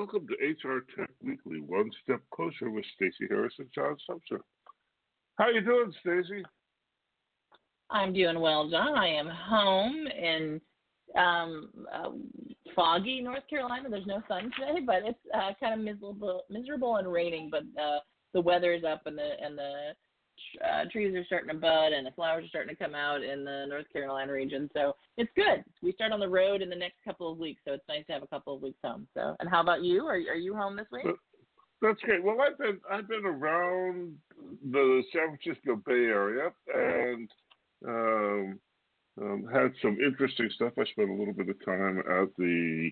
welcome to HR Tech Weekly, one step closer with Stacey Harris and John Sumser. How you doing, Stacey? I'm doing well, John. I am home in um, uh, foggy North Carolina. There's no sun today, but it's uh, kind of miserable, miserable and raining. But uh, the weather's up and the and the uh, trees are starting to bud and the flowers are starting to come out in the North Carolina region. So it's good. We start on the road in the next couple of weeks, so it's nice to have a couple of weeks home. So, and how about you? Are are you home this week? That's great. Well, I've been I've been around the San Francisco Bay Area and um, um, had some interesting stuff. I spent a little bit of time at the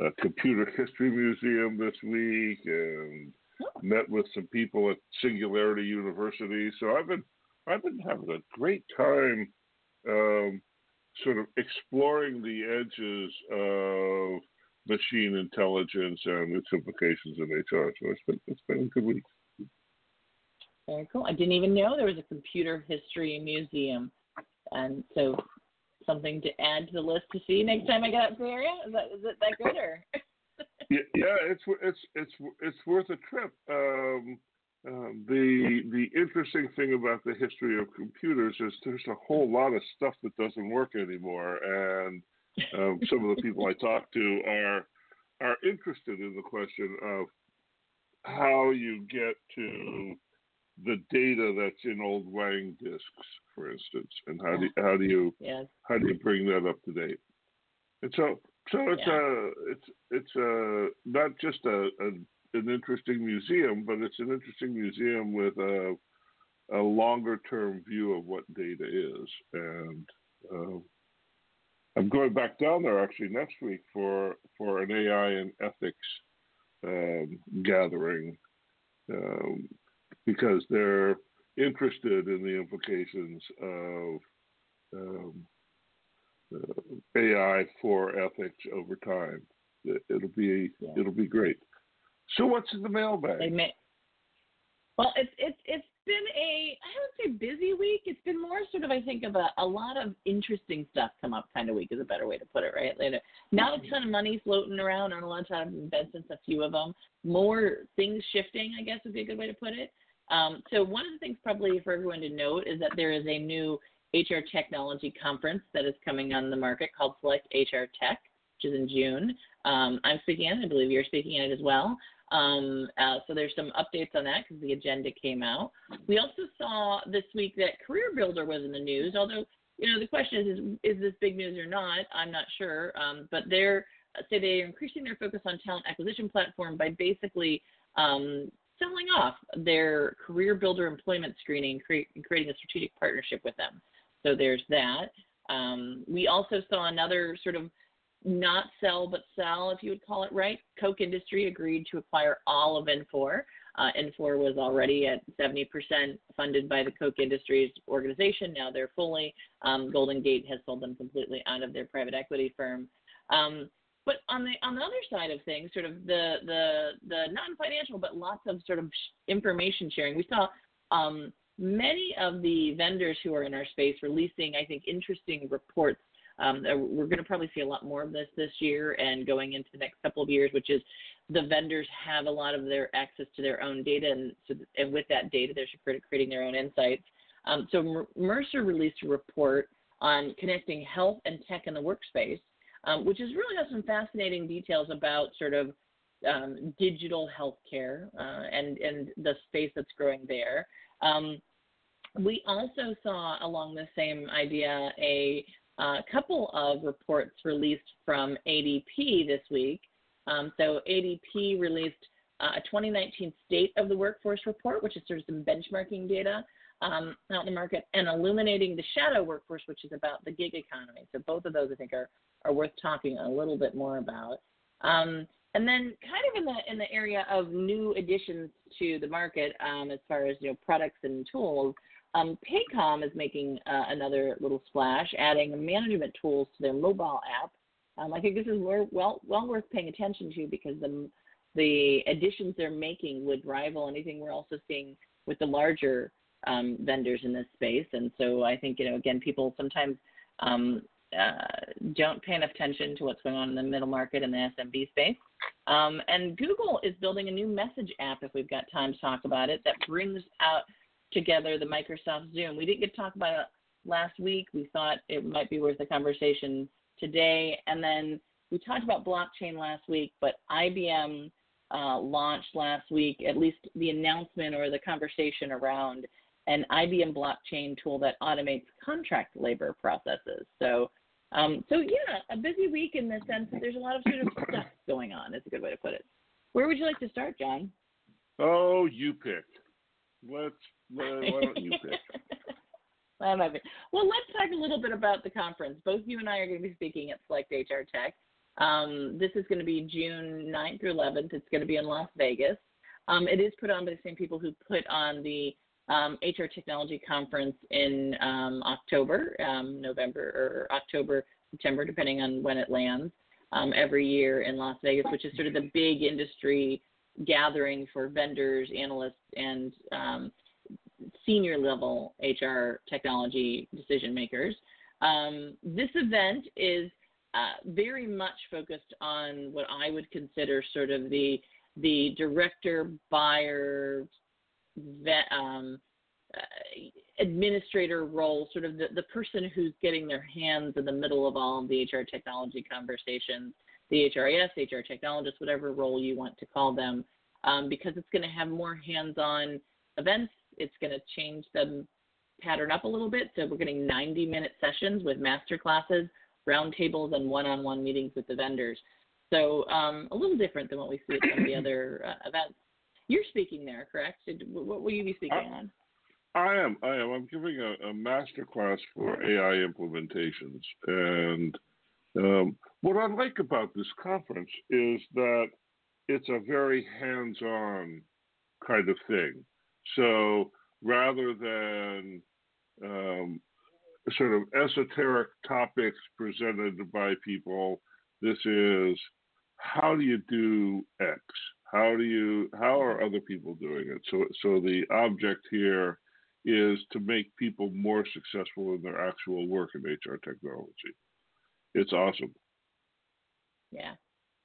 uh, Computer History Museum this week and met with some people at Singularity University. So I've been I've been having a great time, um, sort of exploring the edges of machine intelligence and its implications in HR. So it's been it's been a good week. Very cool. I didn't even know there was a computer history museum, and so something to add to the list to see next time I get out to the area. Is that is it that good or? yeah, yeah, it's it's it's it's worth a trip. Um, um, the the interesting thing about the history of computers is there's a whole lot of stuff that doesn't work anymore, and um, some of the people I talk to are are interested in the question of how you get to the data that's in old Wang disks, for instance, and how do you, how do you yes. how do you bring that up to date? And so so it's yeah. a it's it's a not just a, a, an interesting museum, but it's an interesting museum with a a longer term view of what data is. And uh, I'm going back down there actually next week for for an AI and ethics um, gathering um, because they're interested in the implications of um, AI for ethics over time. It'll be yeah. it'll be great. So what's in the mailbag? May, well, it's it's it's been a I would say busy week. It's been more sort of I think of a, a lot of interesting stuff come up kind of week is a better way to put it, right? Later, not a ton of money floating around, and a lot of times investments, a few of them. More things shifting, I guess would be a good way to put it. Um, so one of the things probably for everyone to note is that there is a new HR technology conference that is coming on the market called Select HR Tech, which is in June. Um, I'm speaking at it. I believe you're speaking at it as well. Um, uh, so there's some updates on that because the agenda came out. We also saw this week that Career Builder was in the news, although you know the question is is, is this big news or not? I'm not sure. Um, but they're say they are increasing their focus on talent acquisition platform by basically um, selling off their Career Builder employment screening, create, creating a strategic partnership with them. So there's that. Um, we also saw another sort of not sell but sell, if you would call it right. Koch Industry agreed to acquire all of Infor. Uh, was already at 70% funded by the Koch Industries organization. Now they're fully. Um, Golden Gate has sold them completely out of their private equity firm. Um, but on the on the other side of things, sort of the the the non-financial, but lots of sort of information sharing. We saw um, many of the vendors who are in our space releasing, I think, interesting reports. Um, we're going to probably see a lot more of this this year and going into the next couple of years, which is the vendors have a lot of their access to their own data, and, so, and with that data, they're creating their own insights. Um, so Mercer released a report on connecting health and tech in the workspace, um, which is really has some fascinating details about sort of um, digital healthcare uh, and and the space that's growing there. Um, we also saw along the same idea a uh, couple of reports released from ADP this week. Um, so ADP released uh, a 2019 State of the Workforce report, which is sort of some benchmarking data um, out in the market, and illuminating the shadow workforce, which is about the gig economy. So both of those, I think, are are worth talking a little bit more about. Um, and then, kind of in the in the area of new additions to the market, um, as far as you know, products and tools. Um, Paycom is making uh, another little splash, adding management tools to their mobile app. Um, I think this is well, well worth paying attention to because the the additions they're making would rival anything we're also seeing with the larger um, vendors in this space. And so I think you know again people sometimes um, uh, don't pay enough attention to what's going on in the middle market and the SMB space. Um, and Google is building a new message app, if we've got time to talk about it, that brings out together the Microsoft Zoom. We didn't get to talk about it last week. We thought it might be worth a conversation today. And then we talked about blockchain last week, but IBM uh, launched last week, at least the announcement or the conversation around an IBM blockchain tool that automates contract labor processes. So, um, so yeah, a busy week in the sense that there's a lot of sort of stuff going on. Is a good way to put it. Where would you like to start, John? Oh, you pick. Let's. Why don't you pick? well, let's talk a little bit about the conference. Both you and I are going to be speaking at Select HR Tech. Um, this is going to be June 9th through 11th. It's going to be in Las Vegas. Um, it is put on by the same people who put on the um, HR Technology Conference in um, October, um, November, or October, September, depending on when it lands, um, every year in Las Vegas, which is sort of the big industry gathering for vendors, analysts, and senior level HR technology decision makers. this event is uh, very much focused on what I would consider sort of the the director, buyer, vet, um, uh, administrator role, sort of the, the person who's getting their hands in the middle of all of the HR technology conversations, the HRIS, HR technologist, whatever role you want to call them, um, because it's going to have more hands-on events. It's going to change the pattern up a little bit. So we're getting 90-minute sessions with master classes roundtables and one-on-one meetings with the vendors. So um, a little different than what we see at some of the other uh, events. You're speaking there, correct? What will you be speaking I, on? I am. I am. I'm giving a, a master class for AI implementations, and um, what I like about this conference is that it's a very hands-on kind of thing. So rather than um, sort of esoteric topics presented by people. This is how do you do X? How do you how are other people doing it? So so the object here is to make people more successful in their actual work in HR technology. It's awesome. Yeah.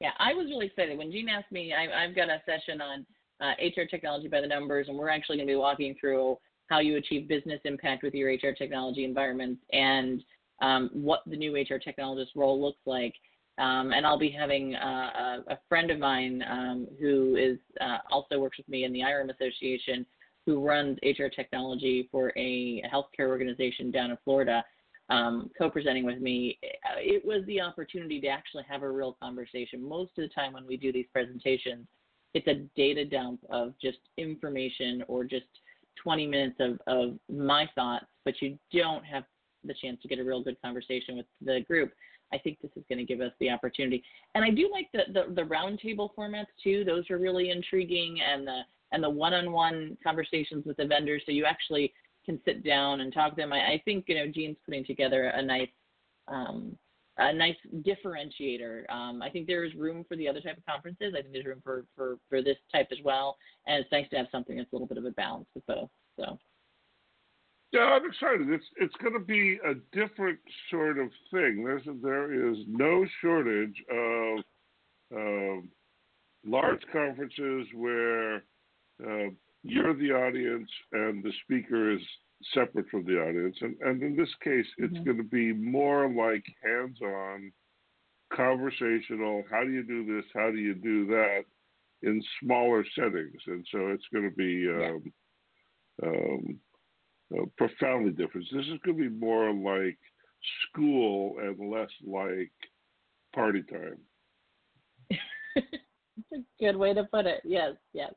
Yeah, I was really excited when Gene asked me. I, have got a session on uh, HR technology by the numbers, and we're actually going to be walking through how you achieve business impact with your HR technology environments, and um, what the new HR technologist role looks like. Um, and I'll be having uh, a, friend of mine um, who is uh, also works with me in the IHRIM Association, who runs HR technology for a healthcare organization down in Florida, um, co-presenting with me. It was the opportunity to actually have a real conversation. Most of the time when we do these presentations, it's a data dump of just information or just 20 minutes of, of my thoughts, but you don't have the chance to get a real good conversation with the group. I think this is going to give us the opportunity. And I do like the, the, the roundtable formats too. Those are really intriguing and the and the one-on-one conversations with the vendors so you actually can sit down and talk to them. I, I think, you know, Gene's putting together a nice um, a nice differentiator. Um, I think there is room for the other type of conferences. I think there's room for, for, for this type as well. And it's nice to have something that's a little bit of a balance with both. So. Yeah, I'm excited. It's it's going to be a different sort of thing. There's there is no shortage of uh, large conferences where uh, you're the audience and the speaker is separate from the audience. And, and in this case, it's mm-hmm. going to be more like hands on, conversational. How do you do this? How do you do that in smaller settings? And so it's going to be um, um, uh, profoundly different. This is going to be more like school and less like party time. That's a good way to put it. Yes, yes.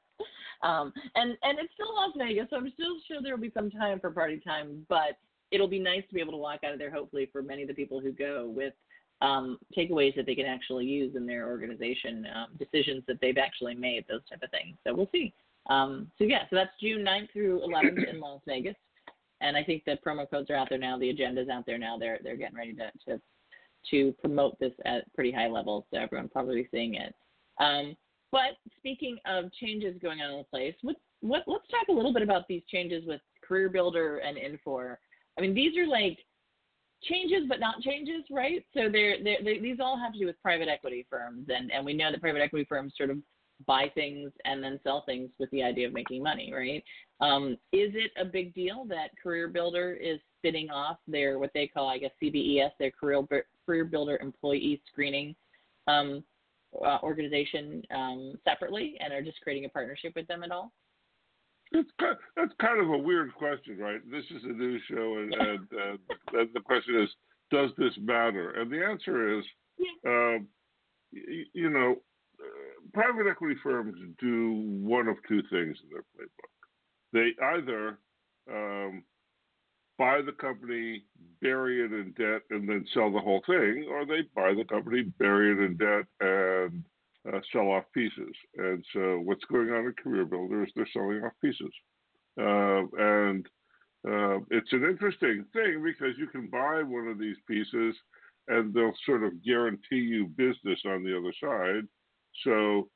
Um, and and it's still Las Vegas, so I'm still sure there will be some time for party time. But it'll be nice to be able to walk out of there, hopefully, for many of the people who go with um, takeaways that they can actually use in their organization, um, decisions that they've actually made, those type of things. So we'll see. Um, so yeah, so that's June 9th through 11th in Las Vegas, and I think the promo codes are out there now. The agenda's out there now. They're they're getting ready to to, to promote this at pretty high levels, so everyone probably seeing it. Um, but speaking of changes going on in the place, what, what, let's talk a little bit about these changes with Career Builder and Infor. I mean, these are like changes but not changes, right? So they're, they're, they, these all have to do with private equity firms, and and we know that private equity firms sort of buy things and then sell things with the idea of making money, right? Um, is it a big deal that Career Builder is spinning off their what they call, I guess, CBES, their Career Career Builder Employee Screening um, uh, organization um, separately, and are just creating a partnership with them at all? It's kind, that's kind of a weird question, right? This is a news show, and, and uh, the question is, does this matter? And the answer is, yeah. Um, you, you know, uh, private equity firms do one of two things in their playbook. They either um, buy the company, bury it in debt, and then sell the whole thing, or they buy the company, bury it in debt, and uh, sell off pieces. And so, what's going on in Career Builder is they're selling off pieces. Uh, and uh, it's an interesting thing because you can buy one of these pieces and they'll sort of guarantee you business on the other side. So,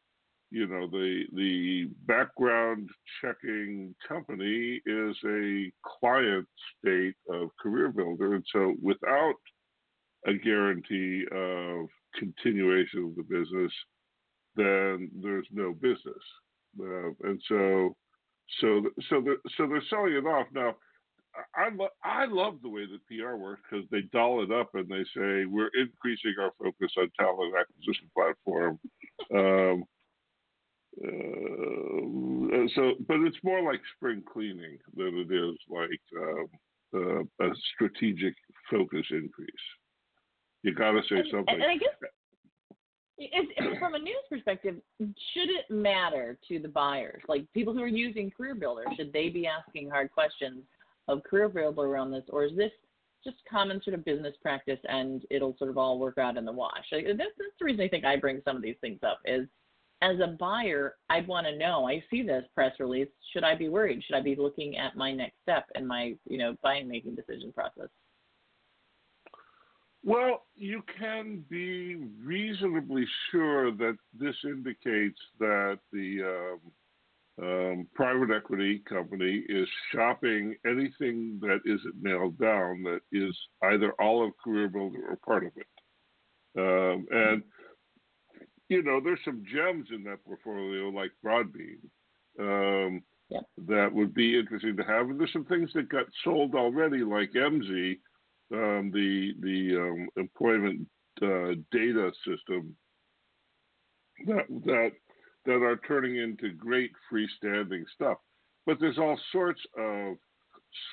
you know, the the background checking company is a client state of Career Builder, and so without a guarantee of continuation of the business, then there's no business. Uh, and so, so, so, the, so they're selling it off now. I lo- I love the way that PR works because they doll it up and they say we're increasing our focus on talent acquisition platform. Um, uh, so, but it's more like spring cleaning than it is like um, uh, a strategic focus increase. You got to say and, something. And I guess if, from a news perspective, should it matter to the buyers, like people who are using Career Builder, should they be asking hard questions of Career Builder around this, or is this just common sort of business practice and it'll sort of all work out in the wash? Like, that's, that's the reason I think I bring some of these things up is as a buyer, I'd want to know. I see this press release. Should I be worried? Should I be looking at my next step in my, you know, buying making decision process? Well, you can be reasonably sure that this indicates that the um, um, private equity company is shopping anything that isn't nailed down that is either all of Career Builder or part of it. Um, and, you know, there's some gems in that portfolio like Broadbean um, yep. that would be interesting to have. And there's some things that got sold already like Emsi um, the the um, employment uh, data system that that that are turning into great freestanding stuff. But there's all sorts of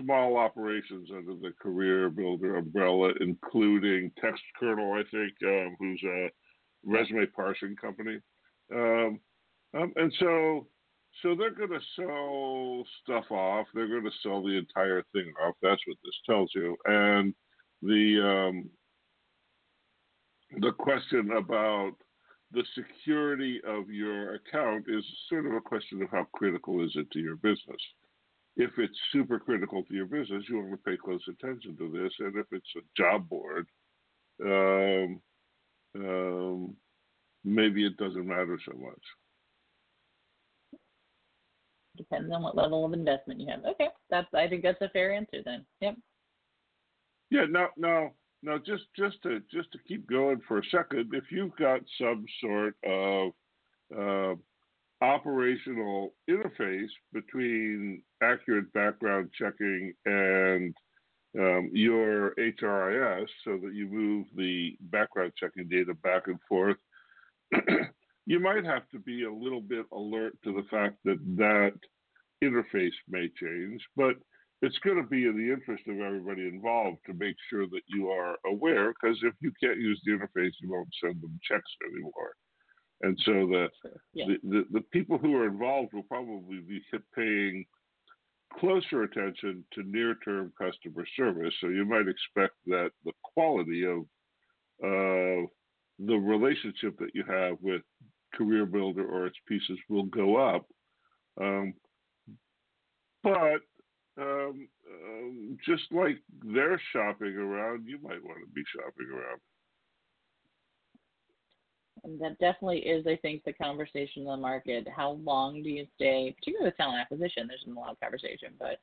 small operations under the Career Builder umbrella, including TextKernel, I think, um, who's a resume parsing company, um, um, and so so they're going to sell stuff off. They're going to sell the entire thing off. That's what this tells you, and the um, the question about the security of your account is sort of a question of how critical is it to your business. If it's super critical to your business, you want to pay close attention to this. And if it's a job board, um, um, maybe it doesn't matter so much. Depends on what level of investment you have. Okay, that's I think that's a fair answer then. Yep. Yeah, now, now, now, just just to just to keep going for a second, if you've got some sort of uh, operational interface between accurate background checking and um, your HRIS, so that you move the background checking data back and forth, you might have to be a little bit alert to the fact that that interface may change, but it's going to be in the interest of everybody involved to make sure that you are aware because if you can't use the interface, you won't send them checks anymore. And so the, yeah. the, the, the, people who are involved will probably be paying closer attention to near term customer service. So you might expect that the quality of uh, the relationship that you have with Career Builder or its pieces will go up. Um, but um, um, just like they're shopping around, you might want to be shopping around. That definitely is, I think, the conversation in the market. How long do you stay, particularly with talent acquisition? There's been a lot of conversation, but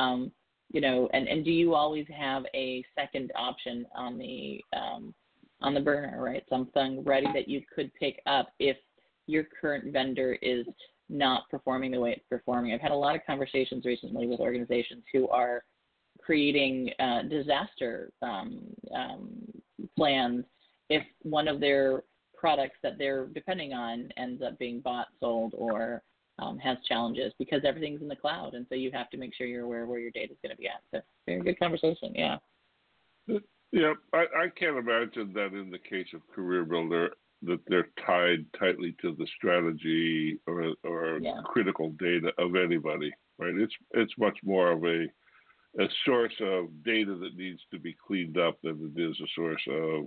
um, you know, and, and do you always have a second option on the um, on the burner, right? Something ready that you could pick up if your current vendor is not performing the way it's performing. I've had a lot of conversations recently with organizations who are creating uh, disaster um, um, plans if one of their products that they're depending on ends up being bought, sold, or um, has challenges because everything's in the cloud, and so you have to make sure you're aware where your data is going to be at. So, very good conversation. Yeah. Yeah, I, I can't imagine that in the case of Career Builder that they're tied tightly to the strategy or or yeah. critical data of anybody. Right? It's it's much more of a a source of data that needs to be cleaned up than it is a source of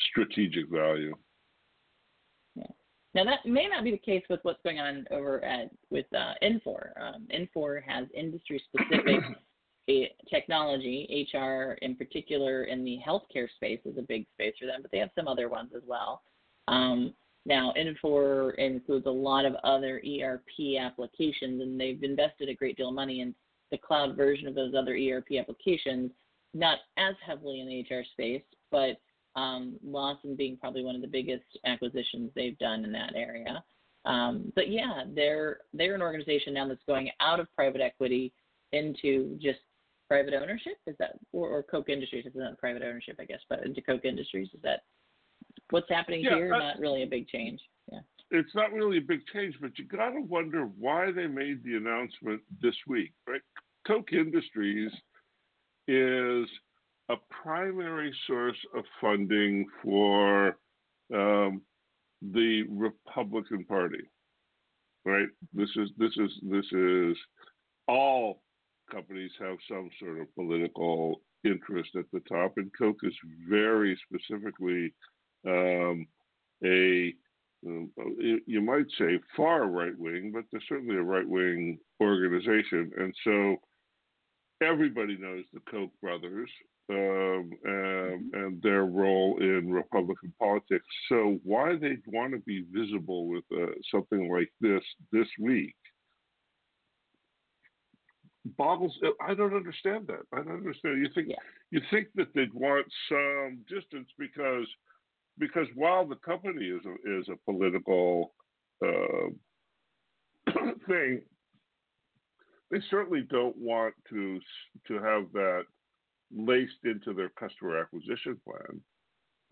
strategic value. Now that may not be the case with what's going on over at with uh, Infor. Um, Infor has industry specific technology. HR, in particular, in the healthcare space, is a big space for them, but they have some other ones as well. Um, now, Infor includes a lot of other ERP applications, and they've invested a great deal of money in the cloud version of those other ERP applications. Not as heavily in the HR space, but um, Lawson being probably one of the biggest acquisitions they've done in that area. Um, but yeah, they're they're an organization now that's going out of private equity into just private ownership. Is that or, or Koch Industries? Is not private ownership, I guess, but into Koch Industries. Is that what's happening yeah, here? not really a big change. Yeah. It's not really a big change, but you got to wonder why they made the announcement this week, right? Koch Industries is a primary source of funding for um, the Republican Party, right? This is this is this is all companies have some sort of political interest at the top, and Koch is very specifically um, a um, you might say far right wing, but they're certainly a right wing organization, and so everybody knows the Koch brothers um, and, and, their role in Republican politics. So why they'd want to be visible with uh, something like this this week boggles. I don't understand that. I don't understand. You think yeah. you think that they'd want some distance because because while the company is a, is a political uh, thing, they certainly don't want to to have that laced into their customer acquisition plan.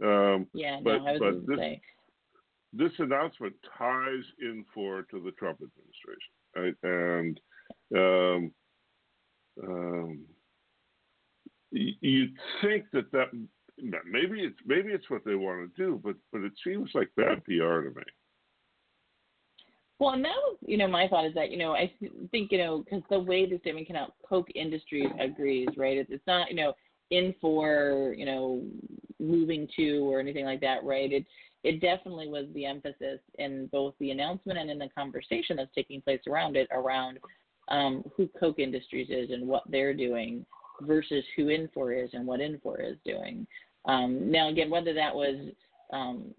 Um, yeah, but, no, but this, say. this announcement ties in for to the Trump administration, right? And um, um, you think that that maybe it's maybe it's what they want to do, but but it seems like bad PR to me. Well, and that was, you know, my thought is that, you know, I think, you know, because the way the statement came out, Koch Industries agrees, right? It's, it's not, you know, Infor, you know, moving to or anything like that, right? It it definitely was the emphasis in both the announcement and in the conversation that's taking place around it, around um, who Koch Industries is and what they're doing versus who Infor is and what Infor is doing. Um, now, again, whether that was um,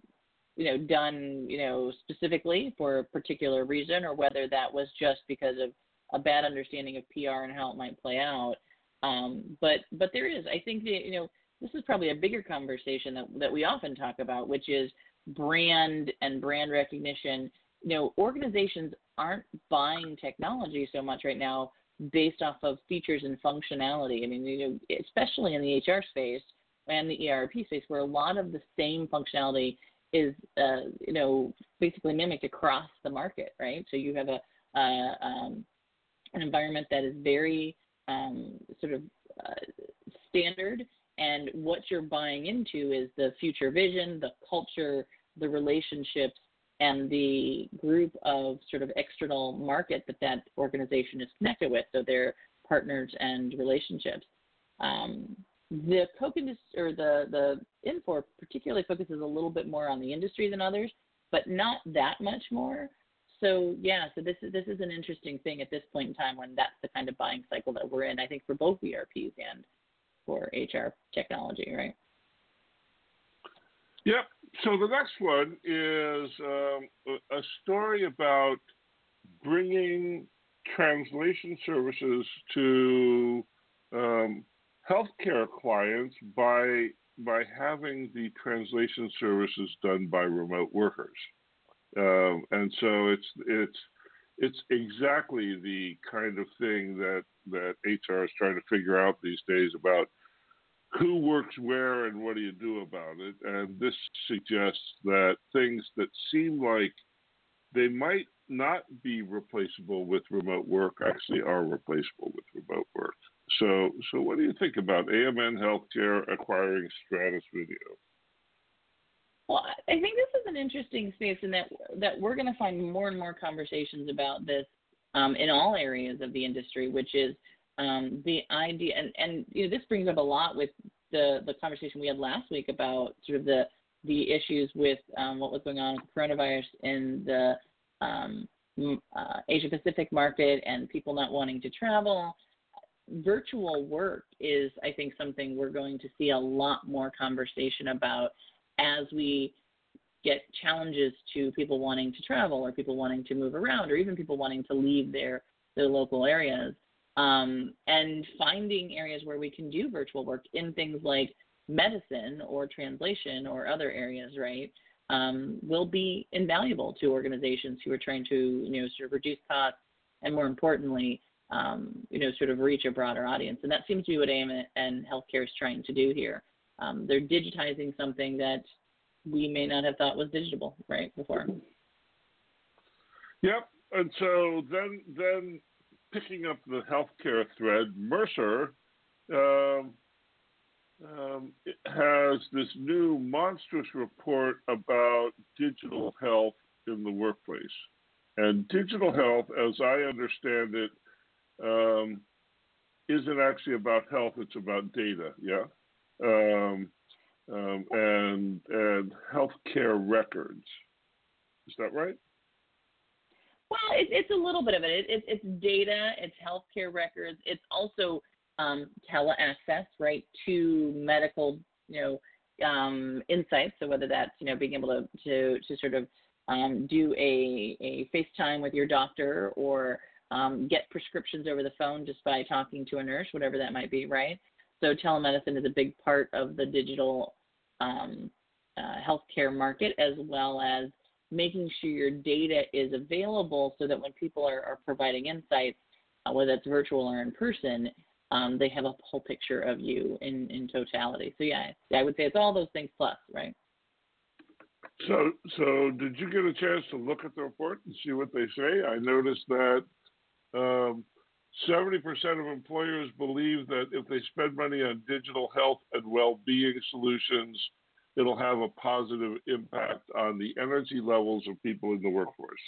you know done you know specifically for a particular reason or whether that was just because of a bad understanding of PR and how it might play out. Um, but but there is, I think that you know this is probably a bigger conversation that that we often talk about, which is brand and brand recognition. You know, organizations aren't buying technology so much right now based off of features and functionality. I mean, you know, especially in the HR space and the ERP space, where a lot of the same functionality is, uh, you know, basically mimicked across the market, right? So you have a uh, um, an environment that is very um, sort of uh, standard, and what you're buying into is the future vision, the culture, the relationships, and the group of sort of external market that that organization is connected with, so their partners and relationships. Um, the Koch or the the Infor particularly focuses a little bit more on the industry than others, but not that much more. So yeah, so this is this is an interesting thing at this point in time when that's the kind of buying cycle that we're in. I think for both ERPs and for HR technology, right? Yep. So the next one is um, a story about bringing translation services to um, healthcare clients by by having the translation services done by remote workers, um, and so it's it's it's exactly the kind of thing that that HR is trying to figure out these days about who works where and what do you do about it. And this suggests that things that seem like they might not be replaceable with remote work actually are replaceable with remote work. So, so what do you think about AMN Healthcare acquiring Stratus Video? Well, I think this is an interesting space, in that that we're going to find more and more conversations about this um, in all areas of the industry, which is um, the idea, and, and you know, this brings up a lot with the the conversation we had last week about sort of the the issues with um, what was going on with coronavirus in the um, uh, Asia Pacific market and people not wanting to travel. Virtual work is, I think, something we're going to see a lot more conversation about as we get challenges to people wanting to travel or people wanting to move around or even people wanting to leave their their local areas. Um, and finding areas where we can do virtual work in things like medicine or translation or other areas right um, will be invaluable to organizations who are trying to you know sort of reduce costs and more importantly um, you know sort of reach a broader audience and that seems to be what AMN and healthcare is trying to do here um, they're digitizing something that we may not have thought was digital right before. Yep, and so then then picking up the healthcare thread, Mercer um, um, has this new monstrous report about digital health in the workplace. And digital health, as I understand it, um, isn't actually about health; it's about data. Yeah. Um, um, and and healthcare records. Is that right? Well, it, it's a little bit of it. it, it's data, it's healthcare records, it's also um, tele-access, right, to medical, you know, um, insights. So whether that's you know being able to to, to sort of um, do a a FaceTime with your doctor or um, get prescriptions over the phone just by talking to a nurse, whatever that might be, right? So telemedicine is a big part of the digital um, uh, healthcare market, as well as making sure your data is available so that when people are, are providing insights, uh, whether it's virtual or in person, um, they have a whole picture of you in, in totality. So yeah, I would say it's all those things plus, right? So, so did you get a chance to look at the report and see what they say? I noticed that um, 70% of employers believe that if they spend money on digital health and well being solutions, it'll have a positive impact on the energy levels of people in the workforce.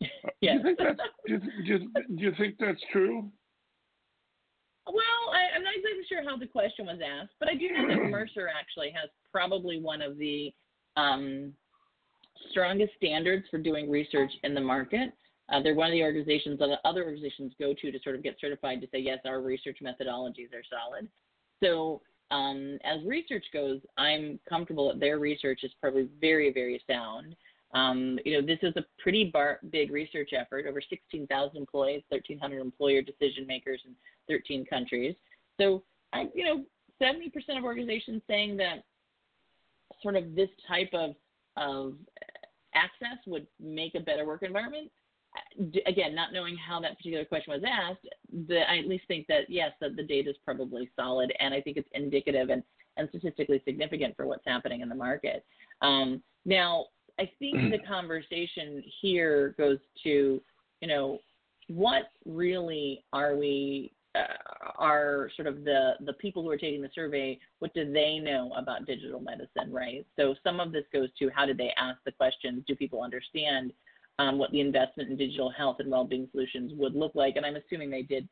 Yeah. do, you do, you, do, do you think that's true? Well, I, am not exactly sure how the question was asked, but I do know that Mercer actually has probably one of the um, strongest standards for doing research in the market. Uh, they're one of the organizations that other organizations go to to sort of get certified to say, yes, our research methodologies are solid. So, um, as research goes, I'm comfortable that their research is probably very, very sound. Um, you know, this is a pretty bar- big research effort, over 16,000 employees, 1,300 employer decision makers in 13 countries. So, I, you know, 70% of organizations saying that sort of this type of, of access would make a better work environment again, not knowing how that particular question was asked, the, I at least think that yes, that the data is probably solid, and I think it's indicative and, and statistically significant for what's happening in the market. Um, now, I think the conversation here goes to, you know, what really are we uh, are sort of the the people who are taking the survey what do they know about digital medicine right? So some of this goes to how did they ask the questions do people understand um, what the investment in digital health and well-being solutions would look like, and I'm assuming they did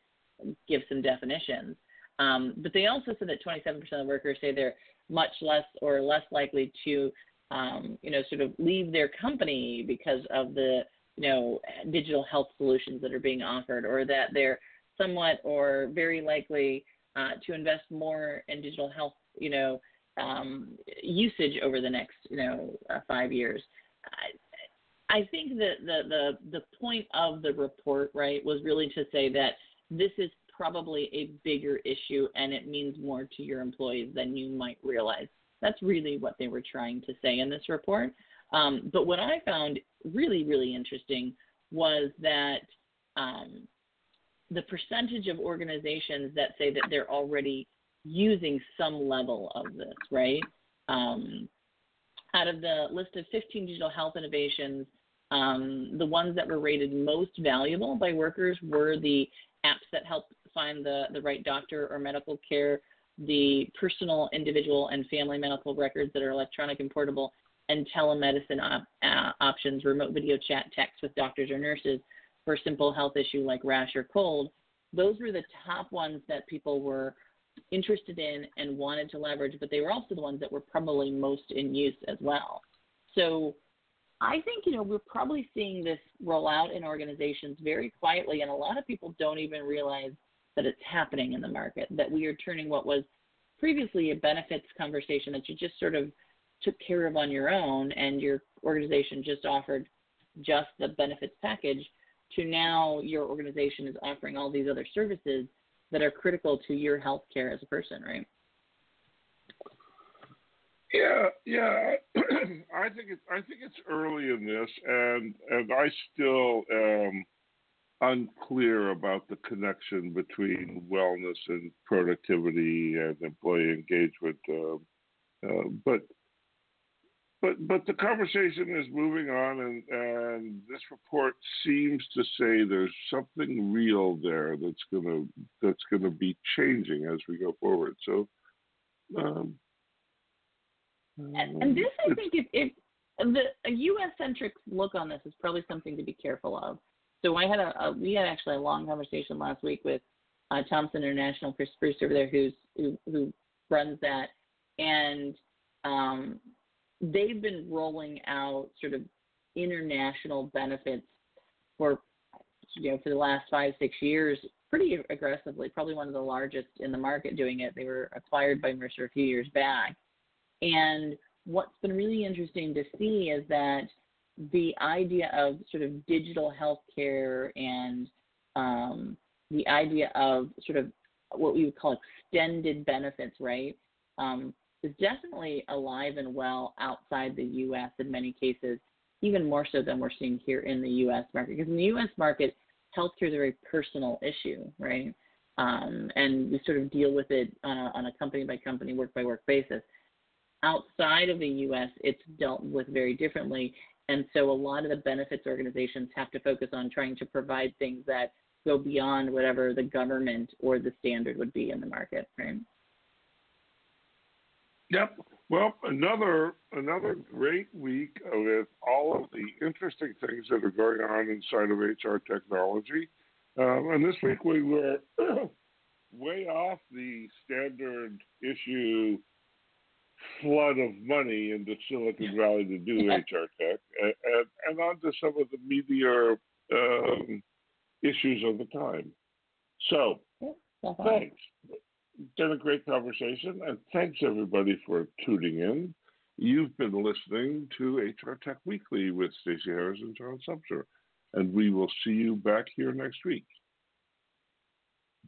give some definitions. Um, but they also said that 27% of workers say they're much less or less likely to, um, you know, sort of leave their company because of the, you know, digital health solutions that are being offered, or that they're somewhat or very likely uh, to invest more in digital health, you know, um, usage over the next, you know, uh, five years. I think that the, the the point of the report, right, was really to say that this is probably a bigger issue and it means more to your employees than you might realize. That's really what they were trying to say in this report. Um, but what I found really, really interesting was that um, the percentage of organizations that say that they're already using some level of this, right? Um, out of the list of 15 digital health innovations, um, the ones that were rated most valuable by workers were the apps that help find the, the right doctor or medical care, the personal, individual, and family medical records that are electronic and portable, and telemedicine op- uh, options, remote video chat, text with doctors or nurses for simple health issue like rash or cold. Those were the top ones that people were interested in and wanted to leverage, but they were also the ones that were probably most in use as well. So I think, you know, we're probably seeing this roll out in organizations very quietly, and a lot of people don't even realize that it's happening in the market, that we are turning what was previously a benefits conversation that you just sort of took care of on your own and your organization just offered just the benefits package to now your organization is offering all these other services that are critical to your health care as a person, right? Yeah, yeah. I think it's I think it's early in this, and and I still am unclear about the connection between wellness and productivity and employee engagement. Uh, uh, but but but the conversation is moving on, and and this report seems to say there's something real there that's gonna that's gonna be changing as we go forward. So. Um, and, and this, I think, if, if the a U.S. centric look on this is probably something to be careful of. So I had a, a we had actually a long conversation last week with uh, Thomson International, Chris Bruce over there, who's who who runs that, and um, they've been rolling out sort of international benefits for you know for the last five six years pretty aggressively probably one of the largest in the market doing it they were acquired by mercer a few years back and what's been really interesting to see is that the idea of sort of digital healthcare and um, the idea of sort of what we would call extended benefits, right, um, is definitely alive and well outside the U.S. in many cases, even more so than we're seeing here in the U.S. market. Because in the U.S. market, healthcare is a very personal issue, right? Um, and we sort of deal with it on a, on a company by company, work by work basis. Outside of the U.S., it's dealt with very differently. And so a lot of the benefits organizations have to focus on trying to provide things that go beyond whatever the government or the standard would be in the market, right? Yep. Well, another another great week with all of the interesting things that are going on inside of HR technology. Um, and this week we were way off the standard issue flood of money into Silicon Valley to do HR tech, and, and, and on to some of the media um, issues of the time. So, thanks been a great conversation, and thanks everybody for tuning in. You've been listening to HR Tech Weekly with Stacey Harris and John Sumser, and we will see you back here next week.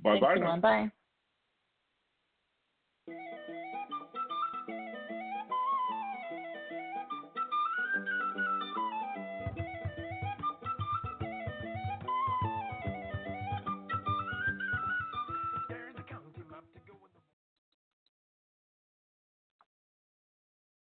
Bye bye now. Bye.